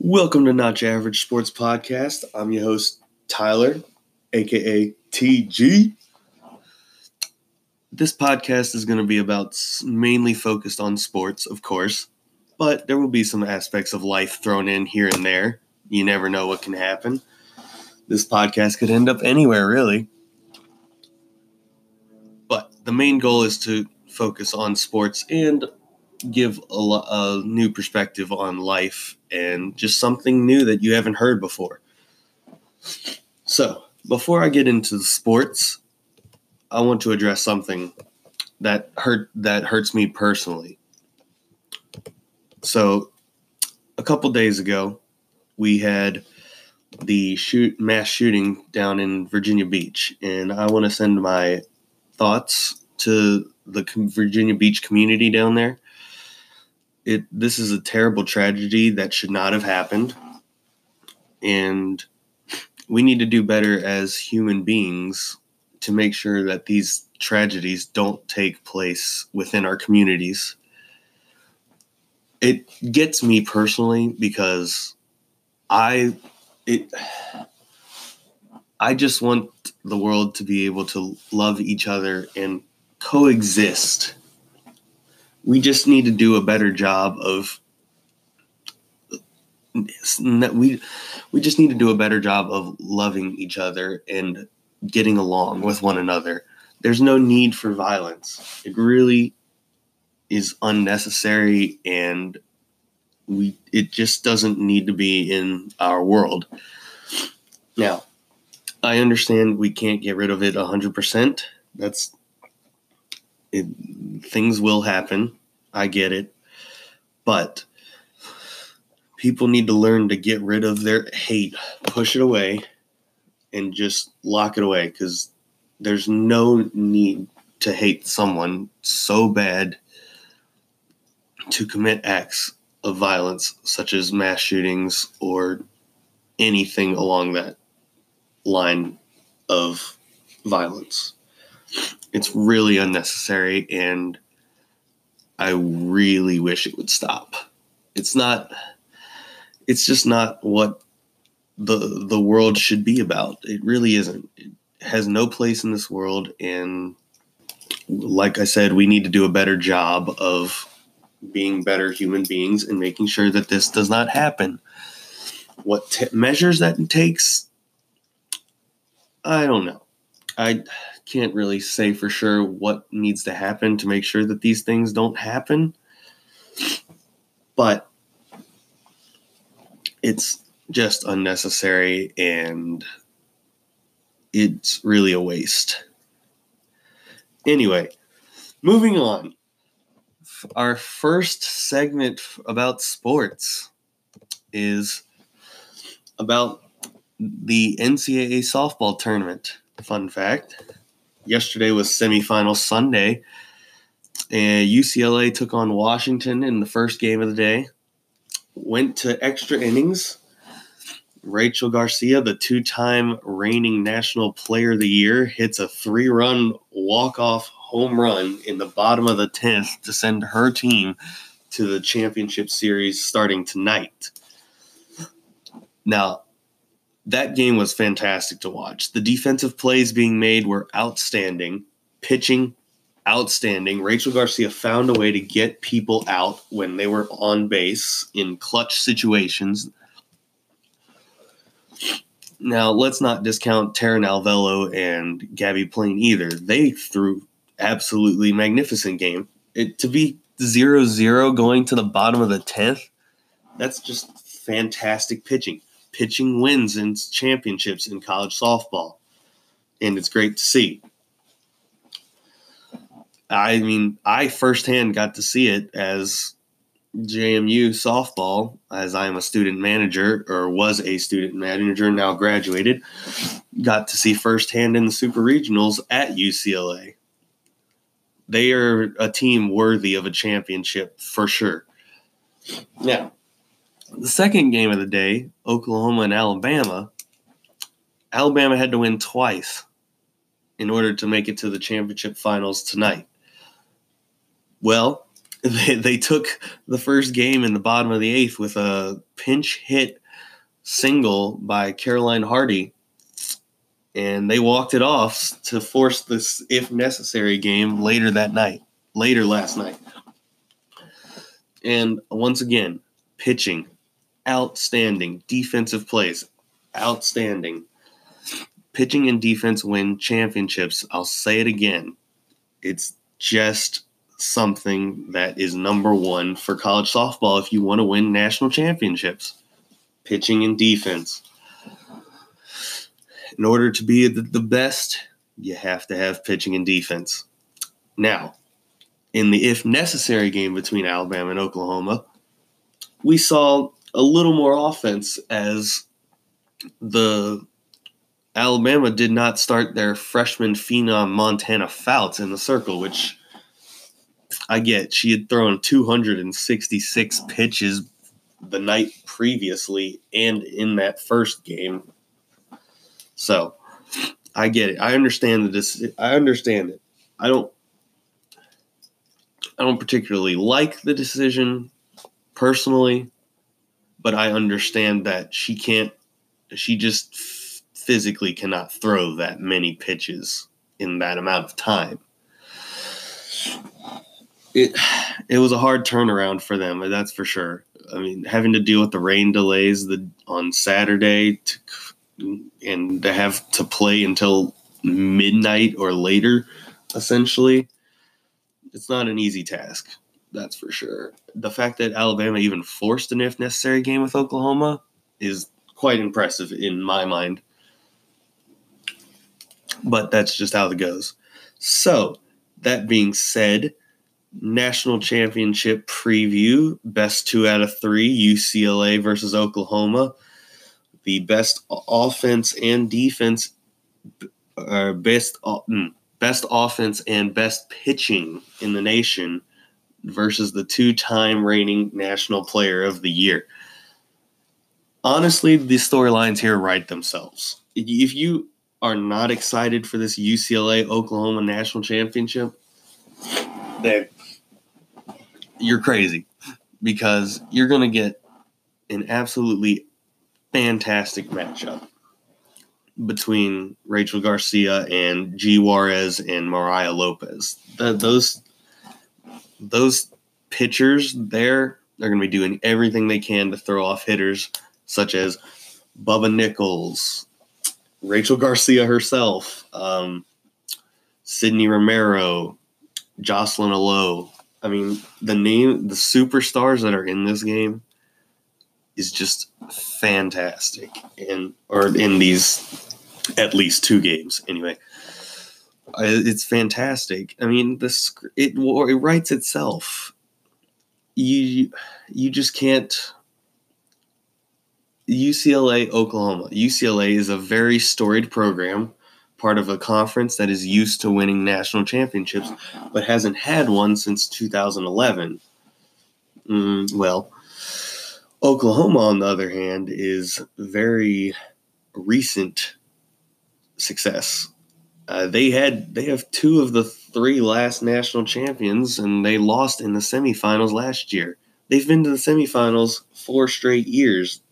Welcome to Not Your Average Sports Podcast. I'm your host, Tyler, aka TG. This podcast is going to be about mainly focused on sports, of course, but there will be some aspects of life thrown in here and there. You never know what can happen. This podcast could end up anywhere, really. But the main goal is to focus on sports and give a, a new perspective on life and just something new that you haven't heard before. So, before I get into the sports, I want to address something that hurt that hurts me personally. So, a couple days ago, we had the shoot mass shooting down in Virginia Beach, and I want to send my thoughts to the Virginia Beach community down there it this is a terrible tragedy that should not have happened. And we need to do better as human beings to make sure that these tragedies don't take place within our communities. It gets me personally because i it i just want the world to be able to love each other and coexist we just need to do a better job of we we just need to do a better job of loving each other and getting along with one another. There's no need for violence. It really is unnecessary and we it just doesn't need to be in our world. Now, I understand we can't get rid of it 100%. That's it, things will happen. I get it. But people need to learn to get rid of their hate, push it away, and just lock it away because there's no need to hate someone so bad to commit acts of violence such as mass shootings or anything along that line of violence it's really unnecessary and I really wish it would stop. It's not it's just not what the the world should be about. It really isn't. It has no place in this world and like I said, we need to do a better job of being better human beings and making sure that this does not happen. What t- measures that takes I don't know. I can't really say for sure what needs to happen to make sure that these things don't happen. But it's just unnecessary and it's really a waste. Anyway, moving on. Our first segment about sports is about the NCAA softball tournament. Fun fact yesterday was semifinal Sunday, and UCLA took on Washington in the first game of the day. Went to extra innings. Rachel Garcia, the two time reigning National Player of the Year, hits a three run walk off home run in the bottom of the 10th to send her team to the championship series starting tonight. Now, that game was fantastic to watch. The defensive plays being made were outstanding. Pitching, outstanding. Rachel Garcia found a way to get people out when they were on base in clutch situations. Now, let's not discount Taran Alvelo and Gabbie Plain either. They threw absolutely magnificent game. It, to be 0 0 going to the bottom of the 10th, that's just fantastic pitching pitching wins and championships in college softball, and it's great to see. I mean, I firsthand got to see it as JMU softball, as I am a student manager or was a student manager, now graduated. Got to see firsthand in the super regionals at UCLA. They are a team worthy of a championship for sure. Now, the second game of the day, Oklahoma and Alabama, Alabama had to win twice in order to make it to the championship finals tonight. Well, they, they took the first game in the bottom of the eighth with a pinch hit single by Caroline Hardy. And they walked it off to force this, if necessary, game later that night, later last night. And once again, pitching, outstanding. Defensive plays, outstanding. Pitching and defense win championships. I'll say it again. It's just something that is number one for college softball if you want to win national championships pitching and defense. In order to be the best, you have to have pitching and defense. Now, in the if necessary game between Alabama and Oklahoma, we saw a little more offense as the Alabama did not start their freshman phenom Montana Fouts in the circle, which I get she had thrown 266 pitches the night previously and in that first game. So I get it. I understand this. I understand it. I don't. I don't particularly like the decision personally, but I understand that she can't. She just physically cannot throw that many pitches in that amount of time it it was a hard turnaround for them. That's for sure. I mean, having to deal with the rain delays the on Saturday to, and to have to play until midnight or later, essentially, it's not an easy task. That's for sure. The fact that Alabama even forced an if necessary game with Oklahoma is quite impressive in my mind. But that's just how it goes. So, that being said, national championship preview best two out of three UCLA versus Oklahoma. The best offense and defense, or best mm, best offense and best pitching in the nation versus the two-time reigning national player of the year. Honestly, the storylines here write themselves. If you are not excited for this UCLA Oklahoma national championship, then you're crazy because you're going to get an absolutely fantastic matchup between Rachel Garcia and G Juarez and Mariah Lopez. The, those those pitchers there are going to be doing everything they can to throw off hitters such as Bubba Nickles, Rachel Garcia herself, um, Sydney Romero, Jocelyn Alo, I mean, the name, the superstars that are in this game is just fantastic, and or in these at least two games anyway. It's fantastic. I mean, this it it writes itself. You you just can't. UCLA, Oklahoma. UCLA is a very storied program part of a conference that is used to winning national championships, but hasn't had one since 2011. Mm, well, Oklahoma, on the other hand, is very recent success. Uh, they had they have two of the three last national champions, and they lost in the semifinals last year. They've been to the semifinals four straight years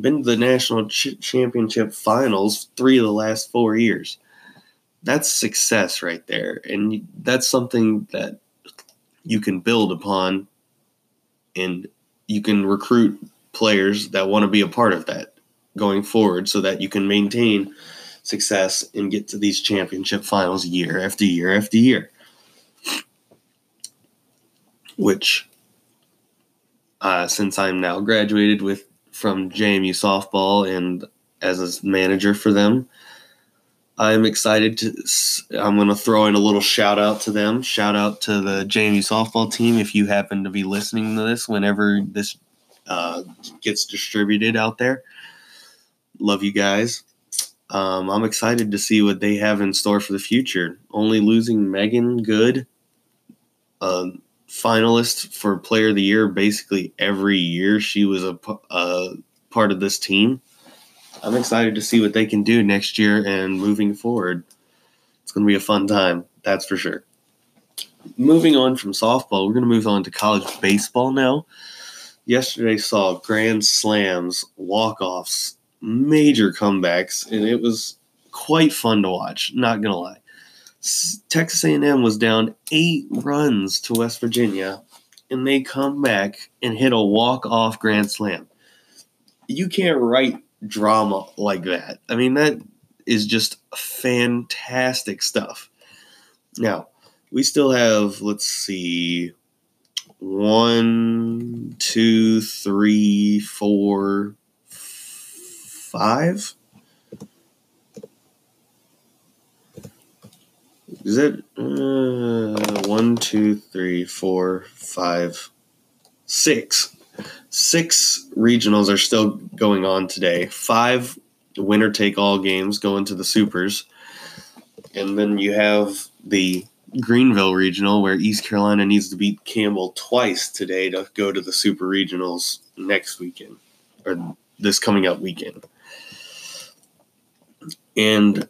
been to the national ch- championship finals three of the last four years. That's success right there. And that's something that you can build upon and you can recruit players that want to be a part of that going forward so that you can maintain success and get to these championship finals year after year after year. Which, uh, since I'm now graduated with from JMU softball and as a manager for them. I'm excited to. I'm going to throw in a little shout out to them. Shout out to the JMU softball team if you happen to be listening to this whenever this uh, gets distributed out there. Love you guys. Um, I'm excited to see what they have in store for the future. Only losing Megan Good, uh, finalist for Player of the Year basically every year she was a, a part of this team. I'm excited to see what they can do next year and moving forward. It's going to be a fun time, that's for sure. moving on from softball, we're going to move on to college baseball now. Yesterday saw grand slams, walk offs, major comebacks, and it was quite fun to watch. Not gonna lie, Texas A&M was down eight runs to West Virginia, and they come back and hit a walk off grand slam. You can't write drama like that. I mean, that is just fantastic stuff. Now, we still have, let's see, one, two, three, four, five. Is it uh, one, two, three, four, five, six? Six regionals are still going on today. Five winner take all games go into the supers. And then you have the Greenville regional where East Carolina needs to beat Campbell twice today to go to the super regionals next weekend or this coming up weekend. And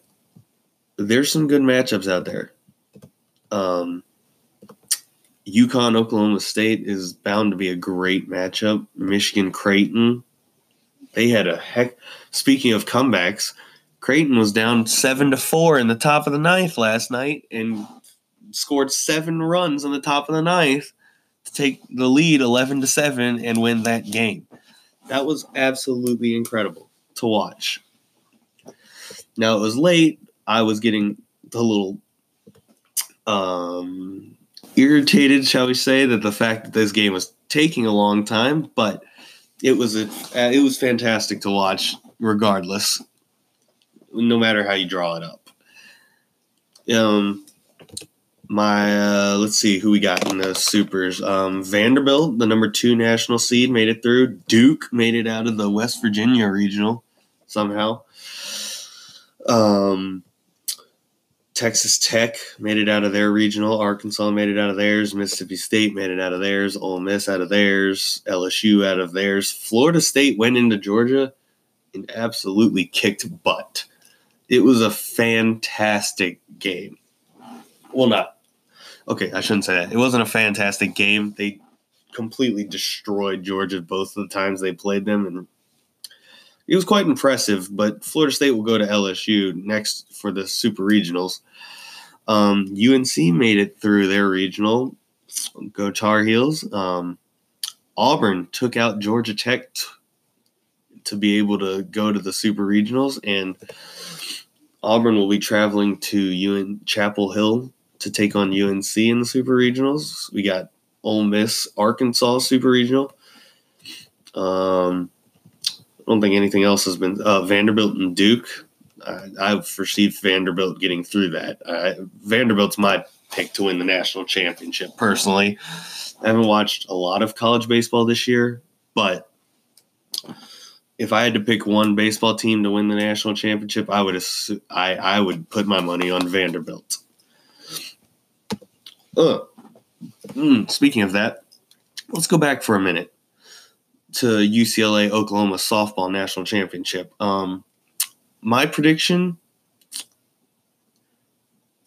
there's some good matchups out there. Um, UConn Oklahoma State is bound to be a great matchup. Michigan Creighton, they had a heck. Speaking of comebacks, Creighton was down seven to four in the top of the ninth last night and scored seven runs in the top of the ninth to take the lead eleven to seven and win that game. That was absolutely incredible to watch. Now it was late. I was getting a little um, irritated, shall we say, that the fact that this game was taking a long time, but it was a uh, it was fantastic to watch, regardless, no matter how you draw it up. Um, my uh, let's see who we got in the supers. Um, Vanderbilt, the number two national seed, made it through. Duke made it out of the West Virginia regional somehow. Um, Texas Tech made it out of their regional. Arkansas made it out of theirs. Mississippi State made it out of theirs. Ole Miss out of theirs. LSU out of theirs. Florida State went into Georgia and absolutely kicked butt. It was a fantastic game. Well, not. Okay, I shouldn't say that. It wasn't a fantastic game. They completely destroyed Georgia both of the times they played them, and it was quite impressive. But Florida State will go to LSU next for the Super Regionals. Um, UNC made it through their regional. Go Tar Heels. Um, Auburn took out Georgia Tech t- to be able to go to the Super Regionals, and Auburn will be traveling to UN Chapel Hill to take on UNC in the Super Regionals. We got Ole Miss, Arkansas Super Regional. Um, don't think anything else has been uh, Vanderbilt and Duke. I've foresee Vanderbilt getting through that. Uh, Vanderbilt's my pick to win the national championship. Personally, I haven't watched a lot of college baseball this year, but if I had to pick one baseball team to win the national championship, I would assume, I I would put my money on Vanderbilt. Uh, mm, speaking of that, let's go back for a minute to UCLA Oklahoma softball national championship. Um, my prediction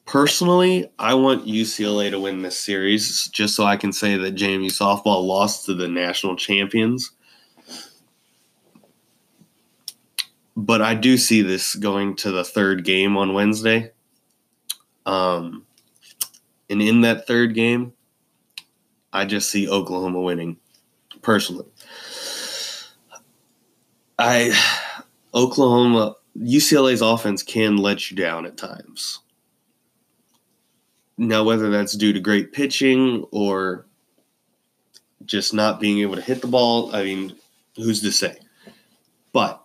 personally, I want UCLA to win this series just so I can say that JMU softball lost to the national champions. But I do see this going to the third game on Wednesday. Um, and in that third game, I just see Oklahoma winning personally. I Oklahoma UCLA's offense can let you down at times. Now, whether that's due to great pitching or just not being able to hit the ball, I mean, who's to say? But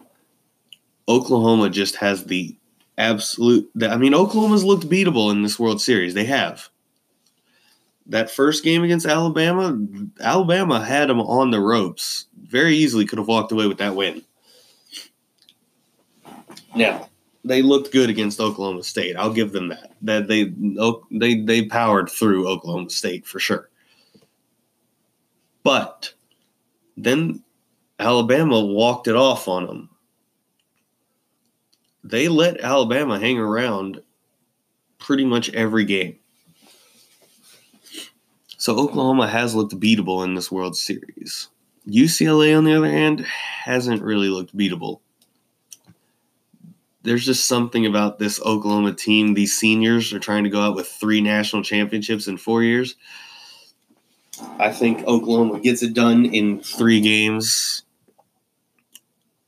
Oklahoma just has the absolute. I mean, Oklahoma's looked beatable in this World Series. They have. That first game against Alabama, Alabama had them on the ropes. Very easily could have walked away with that win. Now, they looked good against Oklahoma State. I'll give them that. That they they they powered through Oklahoma State for sure. But then Alabama walked it off on them. They let Alabama hang around pretty much every game. So Oklahoma has looked beatable in this World Series. UCLA, on the other hand, hasn't really looked beatable. There's just something about this Oklahoma team. These seniors are trying to go out with three national championships in four years. I think Oklahoma gets it done in three games.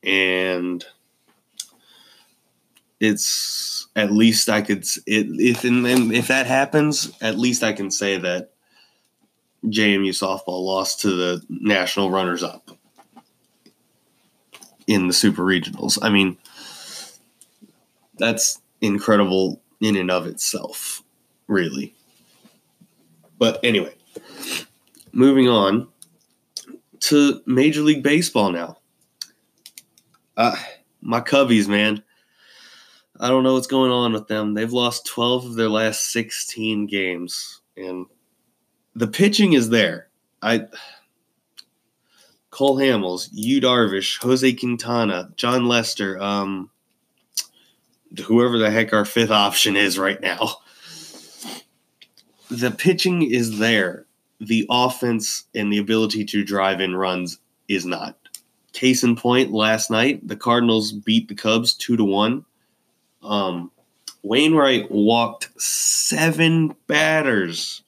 And it's at least I could it, if and if that happens, at least I can say that JMU softball lost to the national runners up in the super regionals. I mean, that's incredible in and of itself, really. But anyway, moving on to Major League Baseball now. Uh, my Cubbies, man. I don't know what's going on with them. They've lost 12 of their last 16 games. And the pitching is there. I Cole Hamels, Yu Darvish, Jose Quintana, Jon Lester, um, whoever the heck our fifth option is right now. The pitching is there. The offense and the ability to drive in runs is not. Case in point, last night the Cardinals beat the Cubs two to one. Um, Wainwright walked seven batters,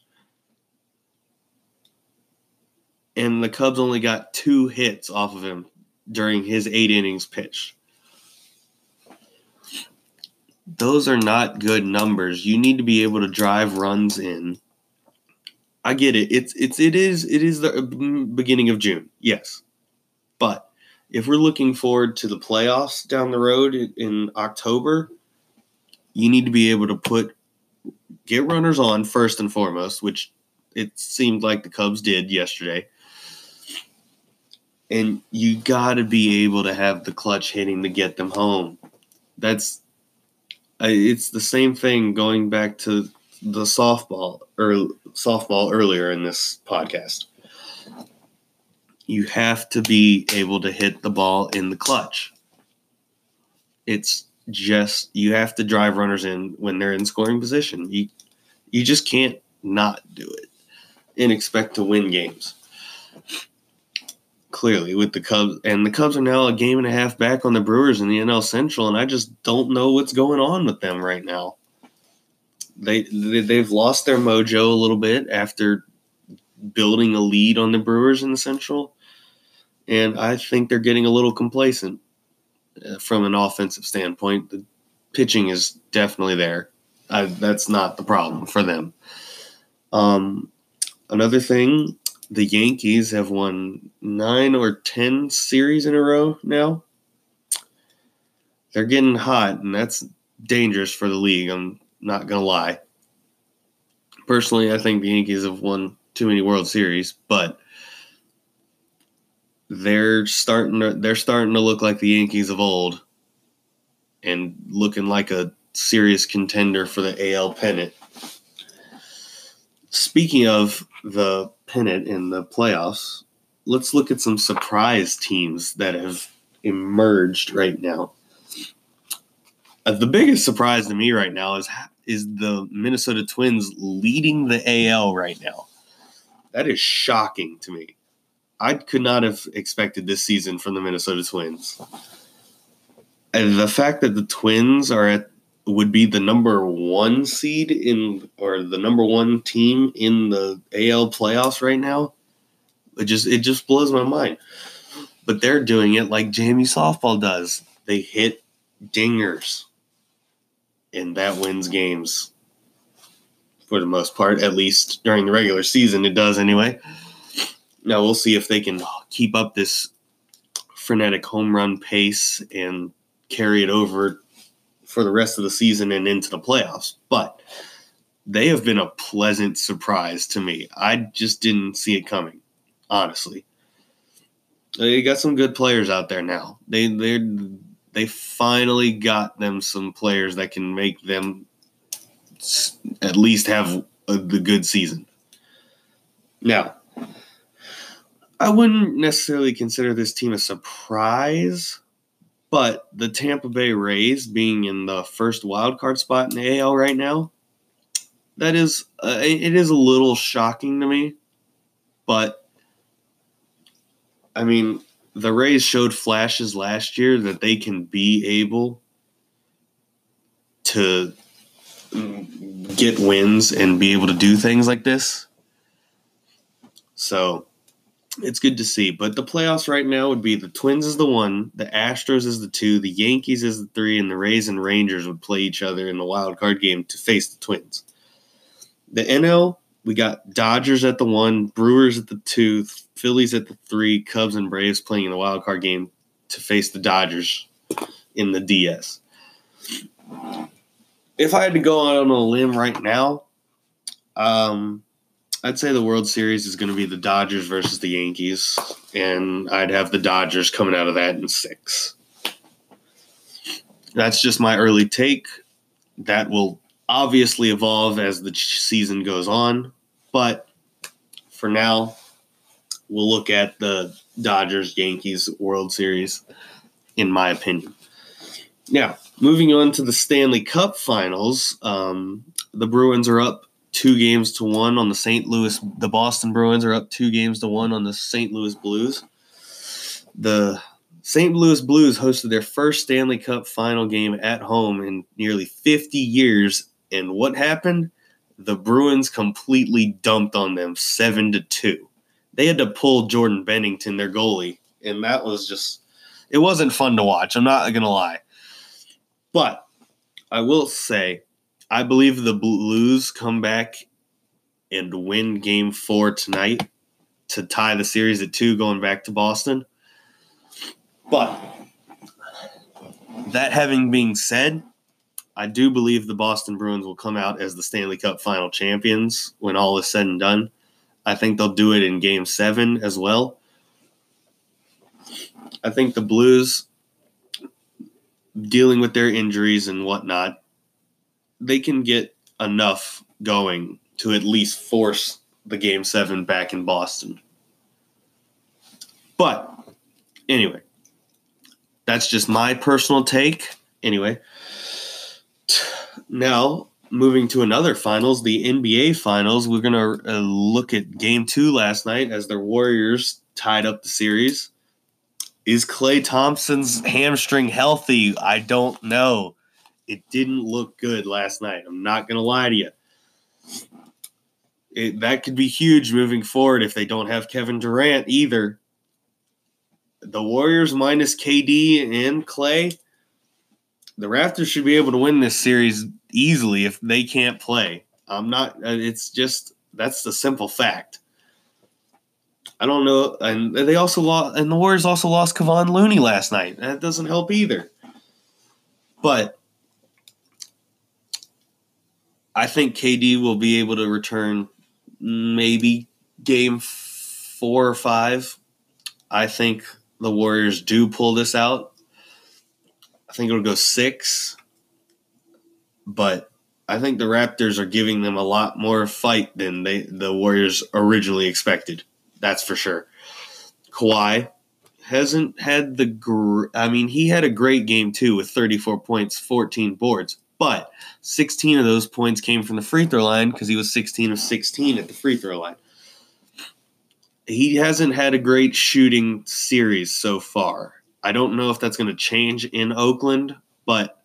and the Cubs only got two hits off of him during his eight innings pitch. Those are not good numbers. You need to be able to drive runs in. I get it. It's it's it is it is the uh, mm, beginning of June. Yes. But if we're looking forward to the playoffs down the road in October, you need to be able to put get runners on first and foremost, which it seemed like the Cubs did yesterday. And you got to be able to have the clutch hitting to get them home. That's it's the same thing going back to the softball or softball earlier in this podcast. You have to be able to hit the ball in the clutch. It's just you have to drive runners in when they're in scoring position. You you just can't not do it and expect to win games. Clearly, with the Cubs, and the Cubs are now a game and a half back on the Brewers in the NL Central, and I just don't know what's going on with them right now. They they've lost their mojo a little bit after building a lead on the Brewers in the Central, and I think they're getting a little complacent. Uh, from an offensive standpoint. The pitching is definitely there. I, that's not the problem for them. Um, another thing, the Yankees have won nine or ten series in a row now. They're getting hot, and that's dangerous for the league. I'm not gonna lie. Personally, I think the Yankees have won too many World Series, but they're starting to they're starting to look like the Yankees of old and looking like a serious contender for the AL pennant. Speaking of the pennant in the playoffs, let's look at some surprise teams that have emerged right now. Uh, the biggest surprise to me right now is is the Minnesota Twins leading the AL right now. That is shocking to me. I could not have expected this season from the Minnesota Twins. And the fact that the Twins are at would be the number one seed in or the number one team in the AL playoffs right now, it just it just blows my mind. But they're doing it like JMU softball does. They hit dingers, and that wins games for the most part, at least during the regular season. It does anyway. Now we'll see if they can keep up this frenetic home run pace and carry it over for the rest of the season and into the playoffs. But they have been a pleasant surprise to me. I just didn't see it coming, honestly. They got some good players out there now. They they they finally got them some players that can make them at least have a, the good season. Now, I wouldn't necessarily consider this team a surprise, but the Tampa Bay Rays being in the first wild card spot in the AL right now, that is uh, it is a little shocking to me. But I mean, the Rays showed flashes last year that they can be able to get wins and be able to do things like this. So it's good to see. But the playoffs right now would be the Twins is the one, the Astros is the two, the Yankees is the three, and the Rays and Rangers would play each other in the wild card game to face the Twins. The NL, we got Dodgers at the one, Brewers at the two, Phillies at the three, Cubs and Braves playing in the wild card game to face the Dodgers in the DS. If I had to go out on a limb right now, um, I'd say the World Series is going to be the Dodgers versus the Yankees, and I'd have the Dodgers coming out of that in six. That's just my early take. That will obviously evolve as the season goes on, but for now, we'll look at the Dodgers Yankees World Series, in my opinion. Now, moving on to the Stanley Cup Finals, um, the Bruins are up two games to one on the St. Louis. The Boston Bruins are up two games to one on the St. Louis Blues. The St. Louis Blues hosted their first Stanley Cup final game at home in nearly 50 years. And what happened? The Bruins completely dumped on them 7 to 2. They had to pull Jordan Binnington, their goalie, and that was just it wasn't fun to watch. I'm not going to lie. But I will say I believe the Blues come back and win game four tonight to tie the series at two going back to Boston. But that having been said, I do believe the Boston Bruins will come out as the Stanley Cup final champions when all is said and done. I think they'll do it in game seven as well. I think the Blues, dealing with their injuries and whatnot, they can get enough going to at least force the game seven back in Boston. But anyway, that's just my personal take. Anyway, now moving to another finals, the NBA finals. We're gonna uh, look at game two last night as the Warriors tied up the series. Is Klay Thompson's hamstring healthy? I don't know. It didn't look good last night. I'm not going to lie to you. It, that could be huge moving forward if they don't have Kevin Durant either. The Warriors minus KD and Klay, the Raptors should be able to win this series easily if they can't play. I'm not, uh, it's just, that's the simple fact. I don't know. And they also lost, and the Warriors also lost Kevon Looney last night. That doesn't help either. But I think KD will be able to return maybe game four or five. I think the Warriors do pull this out. I think it'll go six, but I think the Raptors are giving them a lot more fight than they the Warriors originally expected. That's for sure. Kawhi hasn't had the gr- I mean, he had a great game too with 34 points, 14 boards. But 16 of those points came from the free throw line because he was 16 of 16 at the free throw line. He hasn't had a great shooting series so far. I don't know if that's going to change in Oakland, but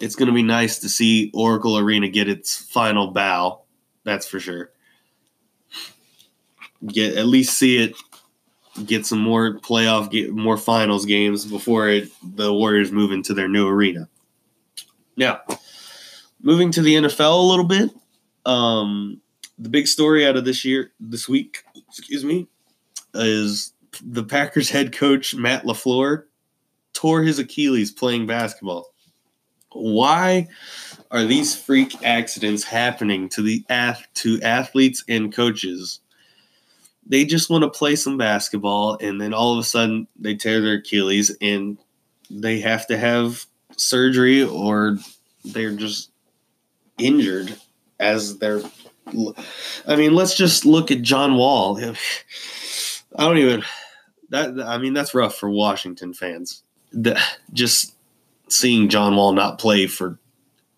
it's going to be nice to see Oracle Arena get its final bow. That's for sure. Get at least see it get some more playoff, get more finals games before it, the Warriors move into their new arena. Now, moving to the NFL a little bit, um, the big story out of this year, this week, excuse me, is the Packers head coach Matt LaFleur tore his Achilles playing basketball. Why are these freak accidents happening to the ath- to athletes and coaches? They just want to play some basketball and then all of a sudden they tear their Achilles and they have to have surgery or they're just injured as they're. I mean, let's just look at John Wall. I don't even. That I mean, that's rough for Washington fans. The, just seeing John Wall not play for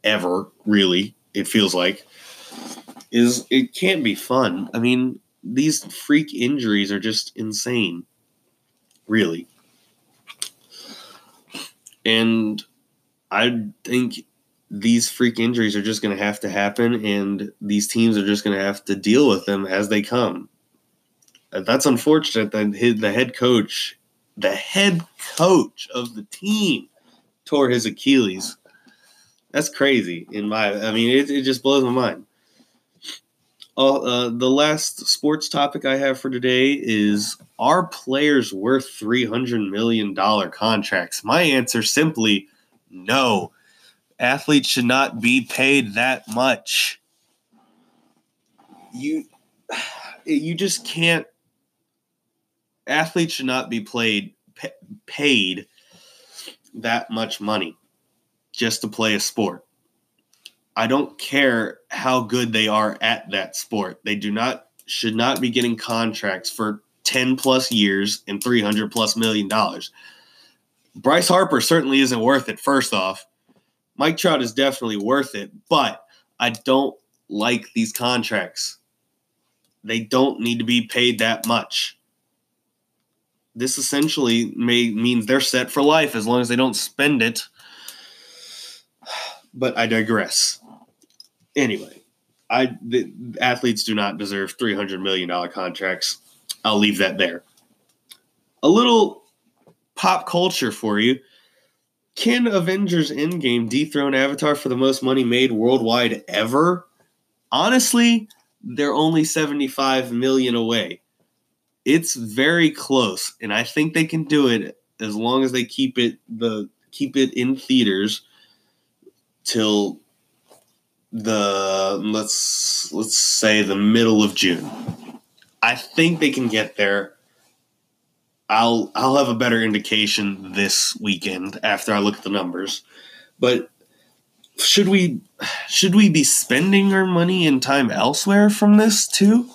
ever, really, it feels like, is it can't be fun. I mean, these freak injuries are just insane. Really. And I think these freak injuries are just going to have to happen, and these teams are just going to have to deal with them as they come. That's unfortunate that the head coach, the head coach of the team, tore his Achilles. That's crazy. In my, I mean, it, it just blows my mind. Uh, the last sports topic I have for today is Are players worth $300 million contracts? My answer simply no. Athletes should not be paid that much. You, you just can't. Athletes should not be played paid that much money just to play a sport. I don't care how good they are at that sport. They do not should not be getting contracts for 10 plus years and 300 plus million dollars. Bryce Harper certainly isn't worth it first off. Mike Trout is definitely worth it, but I don't like these contracts. They don't need to be paid that much. This essentially may means they're set for life as long as they don't spend it. But I digress. Anyway, I the athletes do not deserve three hundred million dollar contracts. I'll leave that there. A little pop culture for you. Can Avengers Endgame dethrone Avatar for the most money made worldwide ever? Honestly, they're only 75 million away. It's very close, and I think they can do it as long as they keep it the keep it in theaters till the let's let's say the middle of June. I think they can get there. I'll I'll have a better indication this weekend after I look at the numbers. But should we should we be spending our money and time elsewhere from this too?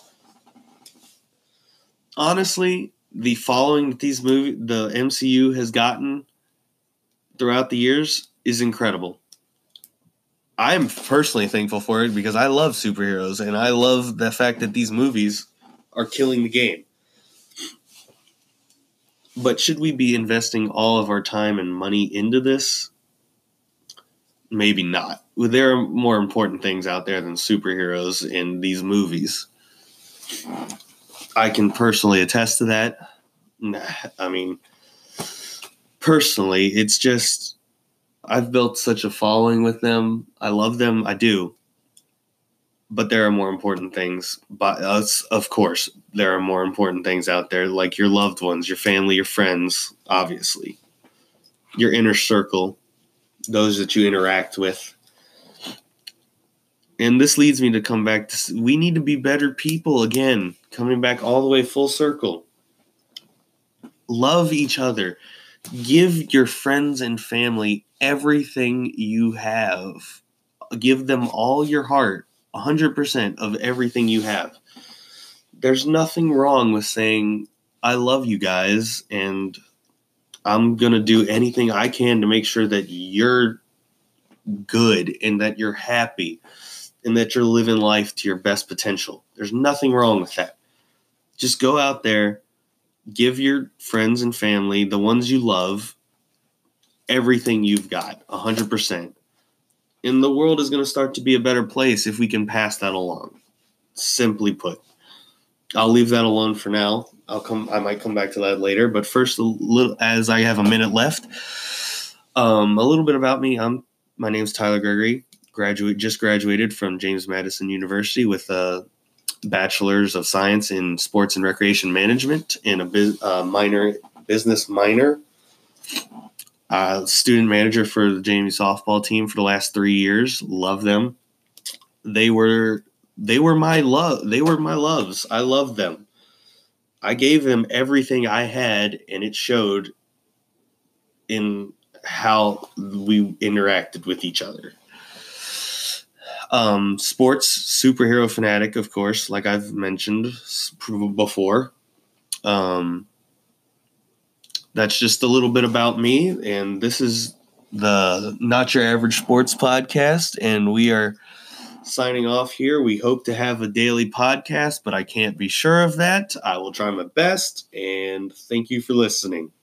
Honestly, the following that these movie the MCU has gotten throughout the years is incredible. I'm personally thankful for it because I love superheroes and I love the fact that these movies are killing the game. But should we be investing all of our time and money into this? Maybe not. There are more important things out there than superheroes in these movies. I can personally attest to that. I mean, personally, it's just I've built such a following with them. I love them. I do. But there are more important things. But us, of course, there are more important things out there, like your loved ones, your family, your friends, obviously, your inner circle, those that you interact with. And this leads me to come back to we need to be better people again, coming back all the way full circle. Love each other give your friends and family everything you have. Give them all your heart, 100% of everything you have. There's nothing wrong with saying, I love you guys, and I'm going to do anything I can to make sure that you're good and that you're happy and that you're living life to your best potential. There's nothing wrong with that. Just go out there give your friends and family, the ones you love, everything you've got, 100%. And the world is going to start to be a better place if we can pass that along. Simply put. I'll leave that alone for now. I'll come I might come back to that later, but first a little as I have a minute left. Um, a little bit about me. I'm my name's Tyler Gregory. Graduate just graduated from James Madison University with a bachelor's of science in sports and recreation management and a biz, uh, minor business minor. Uh, student manager for the JMU softball team for the last three years. Love them. They were they were my love. They were my loves. I loved them. I gave them everything I had, and it showed in how we interacted with each other. Um, sports superhero fanatic, of course, like I've mentioned before. Um, that's just a little bit about me, and this is the Not Your Average Sports podcast, and we are signing off here. We hope to have a daily podcast, but I can't be sure of that. I will try my best, and thank you for listening.